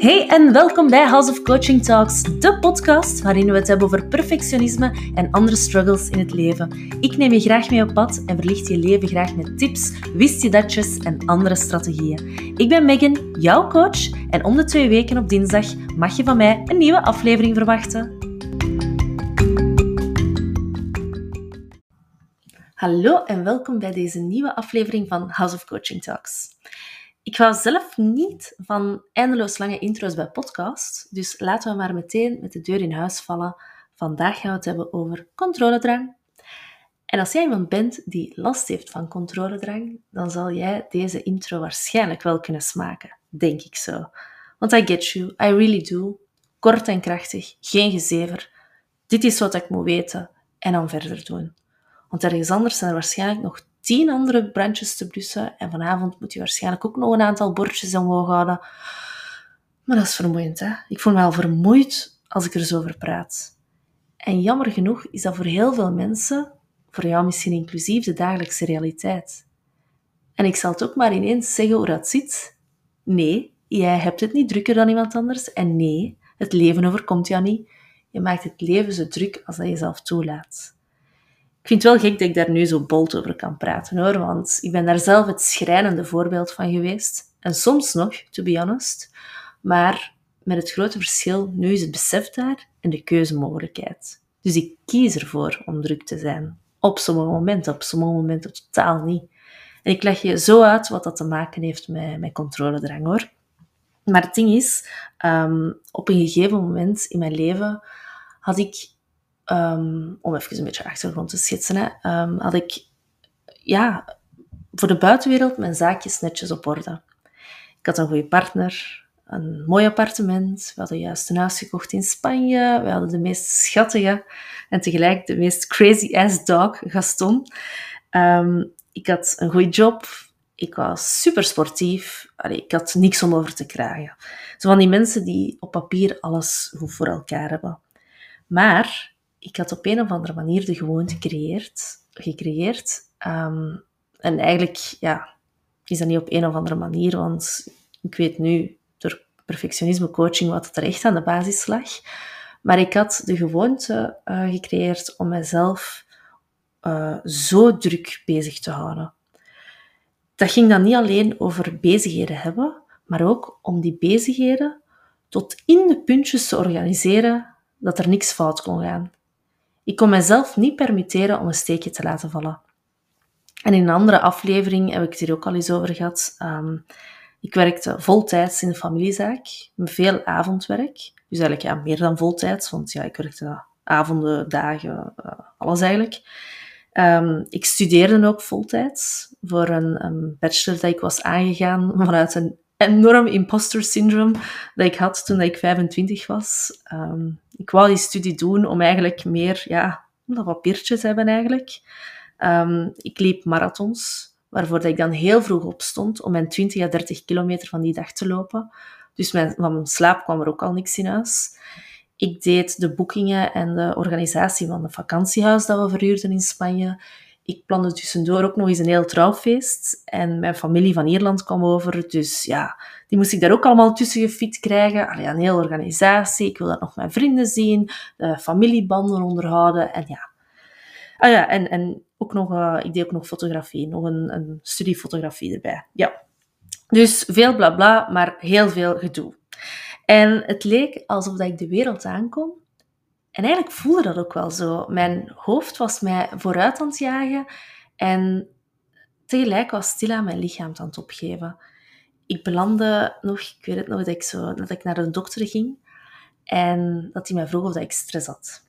Hey en welkom bij House of Coaching Talks, de podcast waarin we het hebben over perfectionisme en andere struggles in het leven. Ik neem je graag mee op pad en verlicht je leven graag met tips, wist je datjes en andere strategieën. Ik ben Megan, jouw coach, en om de twee weken op dinsdag mag je van mij een nieuwe aflevering verwachten. Hallo en welkom bij deze nieuwe aflevering van House of Coaching Talks. Ik hou zelf niet van eindeloos lange intro's bij podcasts, dus laten we maar meteen met de deur in huis vallen. Vandaag gaan we het hebben over controledrang. En als jij iemand bent die last heeft van controledrang, dan zal jij deze intro waarschijnlijk wel kunnen smaken, denk ik zo. Want I get you, I really do. Kort en krachtig, geen gezever. Dit is wat ik moet weten en dan verder doen. Want ergens anders zijn er waarschijnlijk nog tien andere brandjes te blussen. En vanavond moet je waarschijnlijk ook nog een aantal bordjes omhoog houden. Maar dat is vermoeiend, hè? Ik voel me al vermoeid als ik er zo over praat. En jammer genoeg is dat voor heel veel mensen, voor jou misschien inclusief, de dagelijkse realiteit. En ik zal het ook maar ineens zeggen hoe dat zit. Nee, jij hebt het niet drukker dan iemand anders. En nee, het leven overkomt jou niet. Je maakt het leven zo druk als dat je zelf toelaat. Ik vind het wel gek dat ik daar nu zo bold over kan praten hoor, want ik ben daar zelf het schrijnende voorbeeld van geweest. En soms nog, to be honest. Maar met het grote verschil, nu is het besef daar en de keuzemogelijkheid. Dus ik kies ervoor om druk te zijn. Op sommige momenten, op sommige momenten totaal niet. En ik leg je zo uit wat dat te maken heeft met, met controledrang hoor. Maar het ding is, um, op een gegeven moment in mijn leven had ik um, om even een beetje achtergrond te schetsen, hè, um, had ik ja, voor de buitenwereld mijn zaakjes netjes op orde. Ik had een goede partner, een mooi appartement. We hadden juist een huis gekocht in Spanje. We hadden de meest schattige en tegelijk de meest crazy ass dog, Gaston. Um, ik had een goede job. Ik was super sportief. Ik had niks om over te kragen. Zo van die mensen die op papier alles goed voor elkaar hebben. Maar ik had op een of andere manier de gewoonte gecreëerd. gecreëerd um, en eigenlijk ja, is dat niet op een of andere manier, want ik weet nu door perfectionisme coaching wat het echt aan de basis lag. Maar ik had de gewoonte uh, gecreëerd om mezelf uh, zo druk bezig te houden. Dat ging dan niet alleen over bezigheden hebben, maar ook om die bezigheden tot in de puntjes te organiseren dat er niks fout kon gaan. Ik kon mezelf niet permitteren om een steekje te laten vallen. En in een andere aflevering heb ik het hier ook al eens over gehad. Um, ik werkte voltijds in de familiezaak, veel avondwerk. Dus eigenlijk ja, meer dan voltijds, want ja, ik werkte avonden, dagen, uh, alles eigenlijk. Um, ik studeerde ook voltijds voor een, bachelor dat ik was aangegaan vanuit een enorm imposter syndroom dat ik had toen ik 25 was. Um, ik wou die studie doen om eigenlijk meer, ja, dat papiertje te hebben eigenlijk. Um, ik liep marathons, waarvoor dat ik dan heel vroeg opstond om mijn 20 à 30 kilometer van die dag te lopen. Dus mijn, van mijn slaap kwam er ook al niks in huis. Ik deed de boekingen en de organisatie van het vakantiehuis dat we verhuurden in Spanje. Ik plande tussendoor ook nog eens een heel trouwfeest. En mijn familie van Ierland kwam over. Dus ja, die moest ik daar ook allemaal tussen gefit krijgen. Allee, een hele organisatie. Ik wilde nog mijn vrienden zien. De familiebanden onderhouden. En ja. Ah ja, en, en ook nog, uh, ik deed ook nog fotografie. Nog een, een studie fotografie erbij. Ja. Dus veel blabla, bla, maar heel veel gedoe. En het leek alsof dat ik de wereld aankom en eigenlijk voelde dat ook wel zo. Mijn hoofd was mij vooruit aan het jagen en tegelijk was stilaan mijn lichaam aan het opgeven. Ik belandde nog, ik weet het nog, dat ik, zo, dat ik naar de dokter ging en dat hij mij vroeg of dat ik stress had.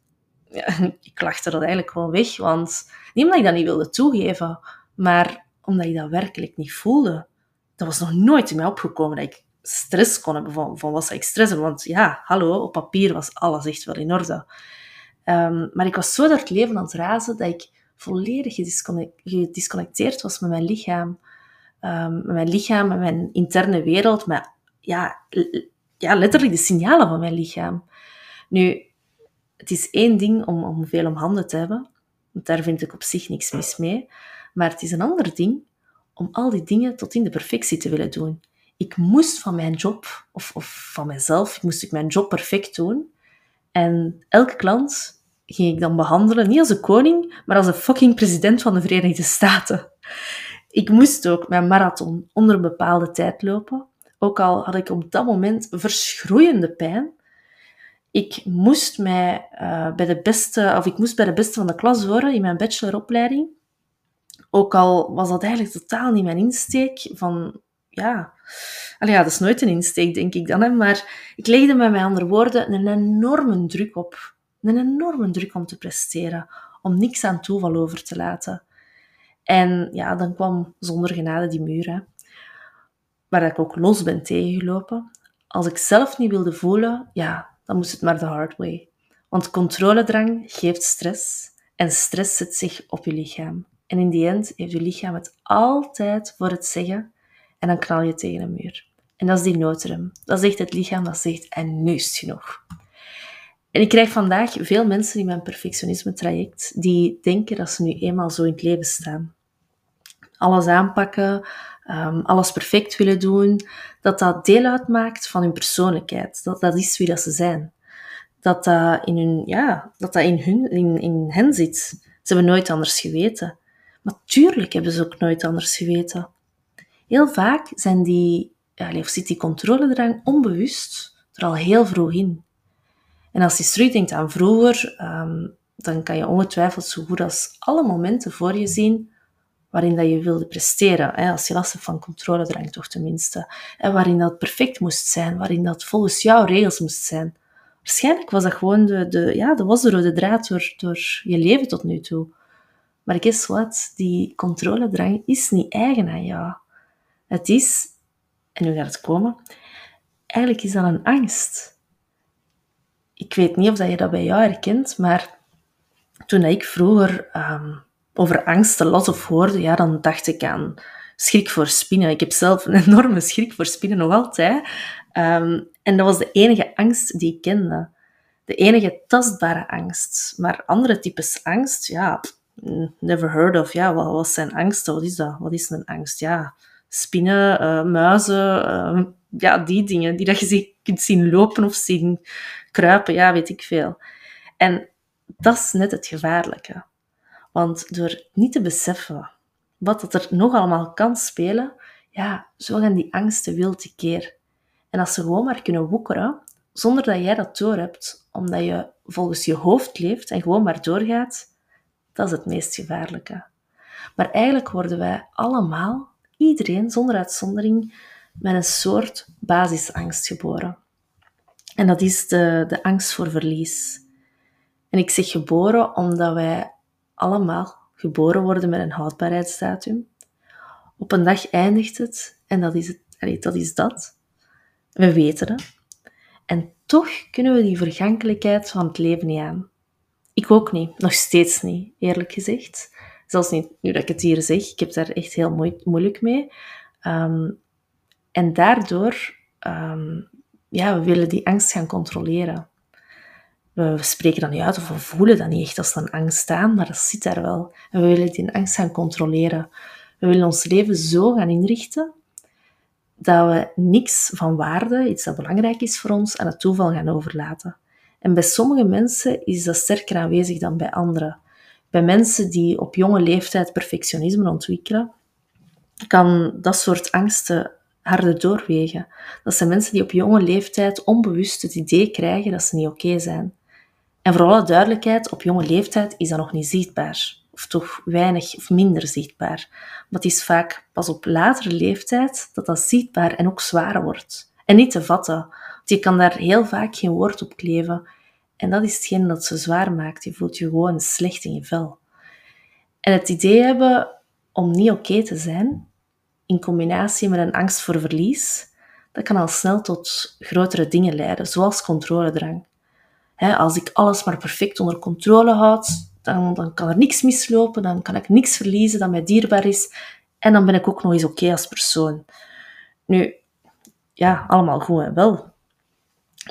Ja, ik lachte dat eigenlijk gewoon weg, want niet omdat ik dat niet wilde toegeven, maar omdat ik dat werkelijk niet voelde. Dat was nog nooit in mij opgekomen dat ik stress kon hebben van, van wat ik stress hebben. Want ja, hallo, op papier was alles echt wel in orde. Um, maar ik was zo door het leven aan het razen dat ik volledig gedisconnecteerd was met mijn lichaam. Um, met mijn lichaam, met mijn interne wereld, met ja, ja, letterlijk de signalen van mijn lichaam. Nu, het is één ding om, om veel om handen te hebben. Want daar vind ik op zich niks mis mee. Maar het is een ander ding om al die dingen tot in de perfectie te willen doen. Ik moest van mijn job, of, of van mezelf, moest ik mijn job perfect doen. En elke klant ging ik dan behandelen, niet als een koning, maar als een fucking president van de Verenigde Staten. Ik moest ook mijn marathon onder een bepaalde tijd lopen, ook al had ik op dat moment verschroeiende pijn. Ik moest, mij, uh, bij de beste, of ik moest bij de beste van de klas horen in mijn bacheloropleiding. Ook al was dat eigenlijk totaal niet mijn insteek van, ja... Allee, ja, dat is nooit een insteek, denk ik dan, hè, maar ik legde met mijn andere woorden een enorme druk op. Een enorme druk om te presteren, om niks aan toeval over te laten. En ja, dan kwam zonder genade die muur, hè, waar ik ook los ben tegengelopen. Als ik zelf niet wilde voelen, ja, dan moest het maar de hard way. Want controledrang geeft stress en stress zet zich op je lichaam. En in die end heeft je lichaam het altijd voor het zeggen en dan knal je tegen een muur. En dat is die noodrem. Dat zegt het lichaam, dat zegt en nu is het genoeg. En ik krijg vandaag veel mensen in mijn perfectionisme-traject die denken dat ze nu eenmaal zo in het leven staan. Alles aanpakken, ehm, alles perfect willen doen, dat dat deel uitmaakt van hun persoonlijkheid. Dat dat is wie dat ze zijn. Dat dat in, hun, ja, dat dat in, hun, in, in hen zit. Ze hebben nooit anders geweten. Maar tuurlijk hebben ze ook nooit anders geweten. Heel vaak zijn die, of zit die controledrang onbewust er al heel vroeg in. En als je terugdenkt aan vroeger, ehm, dan kan je ongetwijfeld zo goed als alle momenten voor je zien waarin dat je wilde presteren. Hè, als je last hebt van controledrang toch tenminste. En waarin dat perfect moest zijn, waarin dat volgens jouw regels moest zijn. Waarschijnlijk was dat gewoon de, de, ja, dat was de rode draad door, door je leven tot nu toe. Maar guess what? Die controledrang is niet eigen aan jou. Het is, en nu gaat het komen, eigenlijk is dat een angst ik weet niet of je dat bij jou herkent, maar toen ik vroeger um, over angsten las of hoorde, ja, dan dacht ik aan schrik voor spinnen. Ik heb zelf een enorme schrik voor spinnen, nog altijd. Um, en dat was de enige angst die ik kende. De enige tastbare angst. Maar andere types angst, ja, never heard of. Ja, wat, wat zijn angsten? Wat is dat? Wat is een angst? Ja, spinnen, uh, muizen, uh, ja, die dingen die dat je kunt zien lopen of zien kruipen, ja, weet ik veel. En dat is net het gevaarlijke. Want door niet te beseffen wat dat er nog allemaal kan spelen, ja, zo gaan die angsten wild keer. En als ze gewoon maar kunnen woekeren, zonder dat jij dat doorhebt, omdat je volgens je hoofd leeft en gewoon maar doorgaat, dat is het meest gevaarlijke. Maar eigenlijk worden wij allemaal, iedereen zonder uitzondering, met een soort basisangst geboren. En dat is de, de angst voor verlies. En ik zeg geboren omdat wij allemaal geboren worden met een houdbaarheidsdatum. Op een dag eindigt het en dat is, het, dat, is dat. We weten het. En toch kunnen we die vergankelijkheid van het leven niet aan. Ik ook niet, nog steeds niet, eerlijk gezegd. Zelfs niet nu dat ik het hier zeg, ik heb daar echt heel moeilijk mee. Um, en daardoor um, ja, we willen die angst gaan controleren. We spreken dat niet uit of we voelen dat niet echt als een angst aan, maar dat zit daar wel. En we willen die angst gaan controleren. We willen ons leven zo gaan inrichten dat we niks van waarde, iets dat belangrijk is voor ons, aan het toeval gaan overlaten. En bij sommige mensen is dat sterker aanwezig dan bij anderen. Bij mensen die op jonge leeftijd perfectionisme ontwikkelen, kan dat soort angsten harde doorwegen. Dat zijn mensen die op jonge leeftijd onbewust het idee krijgen dat ze niet oké zijn. En voor alle duidelijkheid, op jonge leeftijd is dat nog niet zichtbaar. Of toch weinig of minder zichtbaar. Maar het is vaak pas op latere leeftijd dat dat zichtbaar en ook zwaar wordt. En niet te vatten. Want je kan daar heel vaak geen woord op kleven. En dat is hetgeen dat ze zwaar maakt. Je voelt je gewoon slecht in je vel. En het idee hebben om niet oké te zijn, in combinatie met een angst voor verlies, dat kan al snel tot grotere dingen leiden, zoals controledrang. als ik alles maar perfect onder controle houd, dan, dan kan er niks mislopen, dan kan ik niks verliezen dat mij dierbaar is. En dan ben ik ook nog eens oké als persoon. Nu, ja, allemaal goed en wel.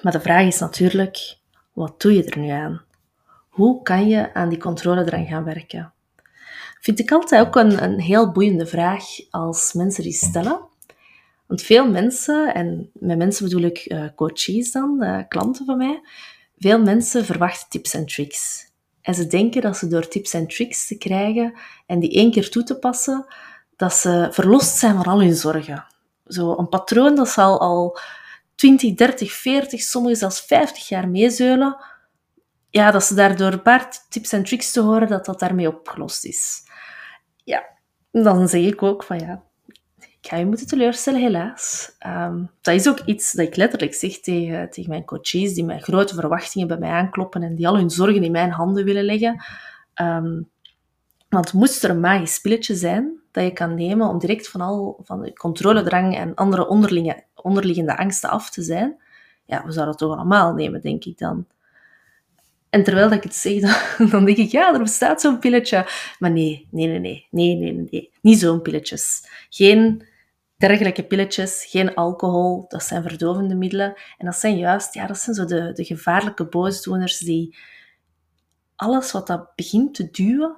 Maar de vraag is natuurlijk, wat doe je er nu aan? Hoe kan je aan die controledrang gaan werken? vind ik altijd ook een, een heel boeiende vraag als mensen die stellen. Want veel mensen, en met mensen bedoel ik uh, coaches dan, uh, klanten van mij, veel mensen verwachten tips en tricks. En ze denken dat ze door tips en tricks te krijgen en die één keer toe te passen, dat ze verlost zijn van al hun zorgen. Zo een patroon dat zal al 20, 30, 40, sommigen zelfs 50 jaar meezeulen, ja, dat ze daardoor een paar tips en tricks te horen, dat dat daarmee opgelost is. Ja, dan zeg ik ook van ja, ik ga je moeten teleurstellen, helaas. Um, dat is ook iets dat ik letterlijk zeg tegen, tegen mijn coaches, die met grote verwachtingen bij mij aankloppen en die al hun zorgen in mijn handen willen leggen. Um, want moest er een magisch pilletje zijn dat je kan nemen om direct van al van de controledrang en andere onderliggende angsten af te zijn, ja, we zouden het toch allemaal nemen, denk ik dan. En terwijl dat ik het zeg, dan, denk ik, ja, er bestaat zo'n pilletje. Maar nee, nee, nee, nee, nee, nee, nee. Niet zo'n pilletjes. Geen dergelijke pilletjes, geen alcohol, dat zijn verdovende middelen. En dat zijn juist, ja, dat zijn zo de, de gevaarlijke boosdoeners die alles wat dat begint te duwen,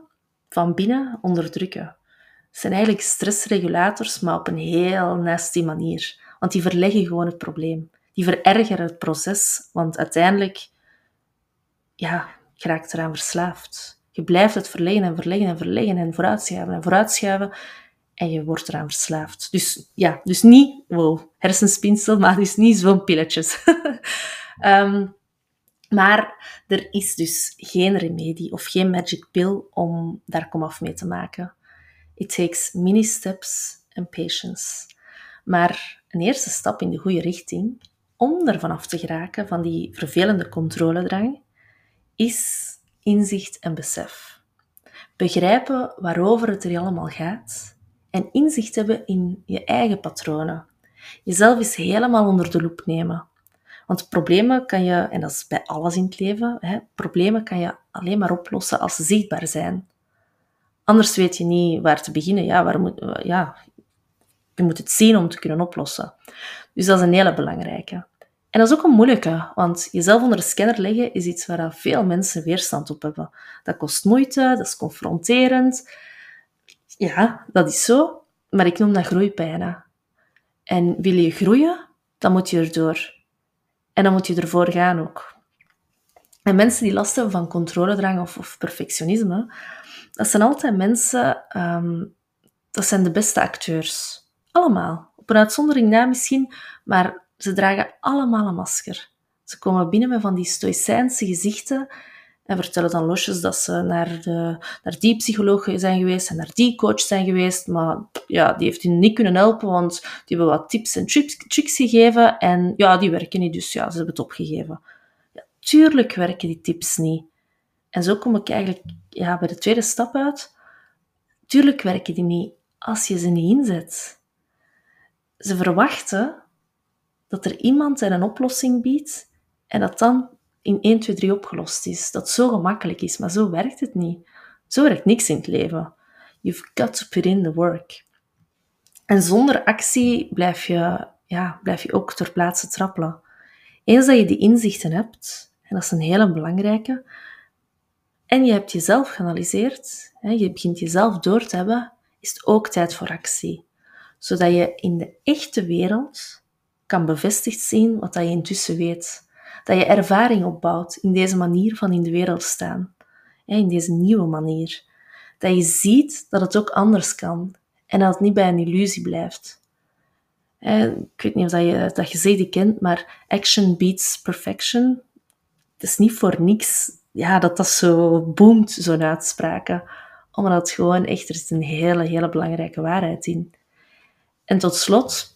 van binnen onderdrukken. Het zijn eigenlijk stressregulators, maar op een heel nasty manier. Want die verleggen gewoon het probleem. Die verergeren het proces, want uiteindelijk ja, je raakt eraan verslaafd. Je blijft het verleggen en verleggen en verleggen en vooruitschuiven en vooruitschuiven en je wordt eraan verslaafd. Dus ja, dus niet, wow, hersenspinsel, maar dus niet zo'n pilletjes. um, maar er is dus geen remedie of geen magic pill om daar komaf mee te maken. It takes many steps and patience. Maar een eerste stap in de goede richting om er vanaf te geraken van die vervelende controledrang is inzicht en besef. Begrijpen waarover het er allemaal gaat en inzicht hebben in je eigen patronen. Jezelf eens helemaal onder de loep nemen. Want problemen kan je, en dat is bij alles in het leven, hè, problemen kan je alleen maar oplossen als ze zichtbaar zijn. Anders weet je niet waar te beginnen. Ja, waar moet, ja, je moet het zien om te kunnen oplossen. Dus dat is een hele belangrijke. En dat is ook een moeilijke, want jezelf onder de scanner leggen is iets waar veel mensen weerstand op hebben. Dat kost moeite, dat is confronterend. Ja, dat is zo, maar ik noem dat groeipijnen. En wil je groeien, dan moet je erdoor. En dan moet je ervoor gaan ook. En mensen die last hebben van controledrang of, of perfectionisme, dat zijn altijd mensen, um, dat zijn de beste acteurs. Allemaal. Op een uitzondering na misschien, maar ze dragen allemaal een masker. Ze komen binnen met van die stoïcijnse gezichten en vertellen dan losjes dat ze naar, de, naar die psycholoog zijn geweest en naar die coach zijn geweest. Maar ja, die heeft hun niet kunnen helpen, want die hebben wat tips en tricks, gegeven. En ja, die werken niet, dus ja, ze hebben het opgegeven. Ja, tuurlijk werken die tips niet. En zo kom ik eigenlijk ja, bij de tweede stap uit. Tuurlijk werken die niet als je ze niet inzet. Ze verwachten dat er iemand een oplossing biedt en dat dan in 1, 2, 3 opgelost is. Dat zo gemakkelijk is, maar zo werkt het niet. Zo werkt niks in het leven. You've got to put in the work. En zonder actie blijf je, ja, blijf je ook ter plaatse trappelen. Eens dat je die inzichten hebt, en dat is een hele belangrijke, en je hebt jezelf geanalyseerd, je begint jezelf door te hebben, is het ook tijd voor actie. Zodat je in de echte wereld kan bevestigd zien wat dat je intussen weet. Dat je ervaring opbouwt in deze manier van in de wereld staan. In deze nieuwe manier. Dat je ziet dat het ook anders kan. En dat het niet bij een illusie blijft. Ik weet niet of je dat gezegde kent, maar action beats perfection. Het is niet voor niks ja, dat dat zo boomt, zo'n uitspraken. Omdat het gewoon echt, er is een hele, hele belangrijke waarheid in. En tot slot,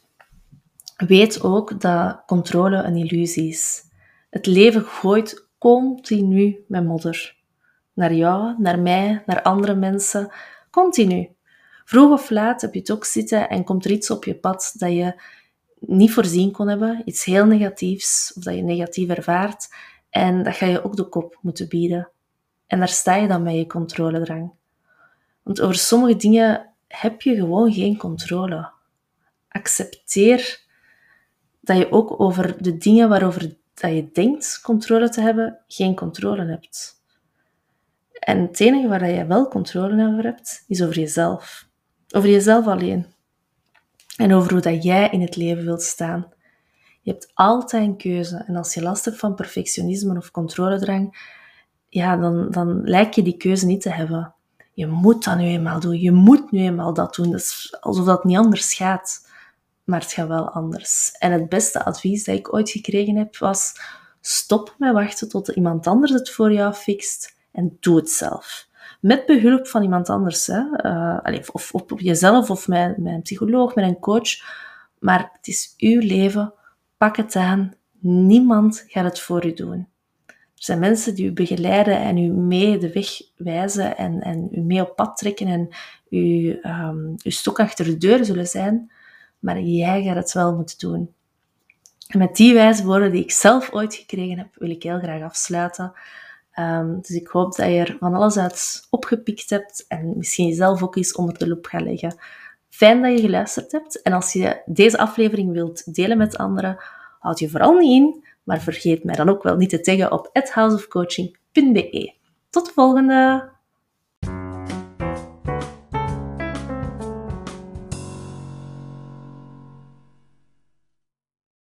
Weet ook dat controle een illusie is. Het leven gooit continu met modder. Naar jou, naar mij, naar andere mensen. Continu. Vroeg of laat heb je het ook zitten en komt er iets op je pad dat je niet voorzien kon hebben. Iets heel negatiefs of dat je negatief ervaart. En dat ga je ook de kop moeten bieden. En daar sta je dan met je controledrang. Want over sommige dingen heb je gewoon geen controle. Accepteer dat je ook over de dingen waarover dat je denkt controle te hebben, geen controle hebt. En het enige waar je wel controle over hebt, is over jezelf. Over jezelf alleen. en over hoe dat jij in het leven wilt staan. Je hebt altijd een keuze. En als je last hebt van perfectionisme of controledrang, ja, dan, dan lijkt je die keuze niet te hebben. Je moet dat nu eenmaal doen. Je moet nu eenmaal dat doen. Dus alsof dat niet anders gaat. Maar het gaat wel anders. En het beste advies dat ik ooit gekregen heb was: stop met wachten tot iemand anders het voor jou fixt en doe het zelf. Met behulp van iemand anders. Hè. Uh, of, op jezelf of een psycholoog, met een coach. Maar het is uw leven. Pak het aan. Niemand gaat het voor u doen. Er zijn mensen die u begeleiden en u mee de weg wijzen en, en u mee op pad trekken en u, um, uw stok achter de deur zullen zijn, maar jij gaat het wel moeten doen. En met die wijze woorden die ik zelf ooit gekregen heb, wil ik heel graag afsluiten. Um, dus ik hoop dat je er van alles uit opgepikt hebt en misschien jezelf ook eens onder de loep gaat leggen. Fijn dat je geluisterd hebt. En als je deze aflevering wilt delen met anderen, houd je vooral niet in, maar vergeet mij dan ook wel niet te taggen op houseofcoaching.be. Tot de volgende!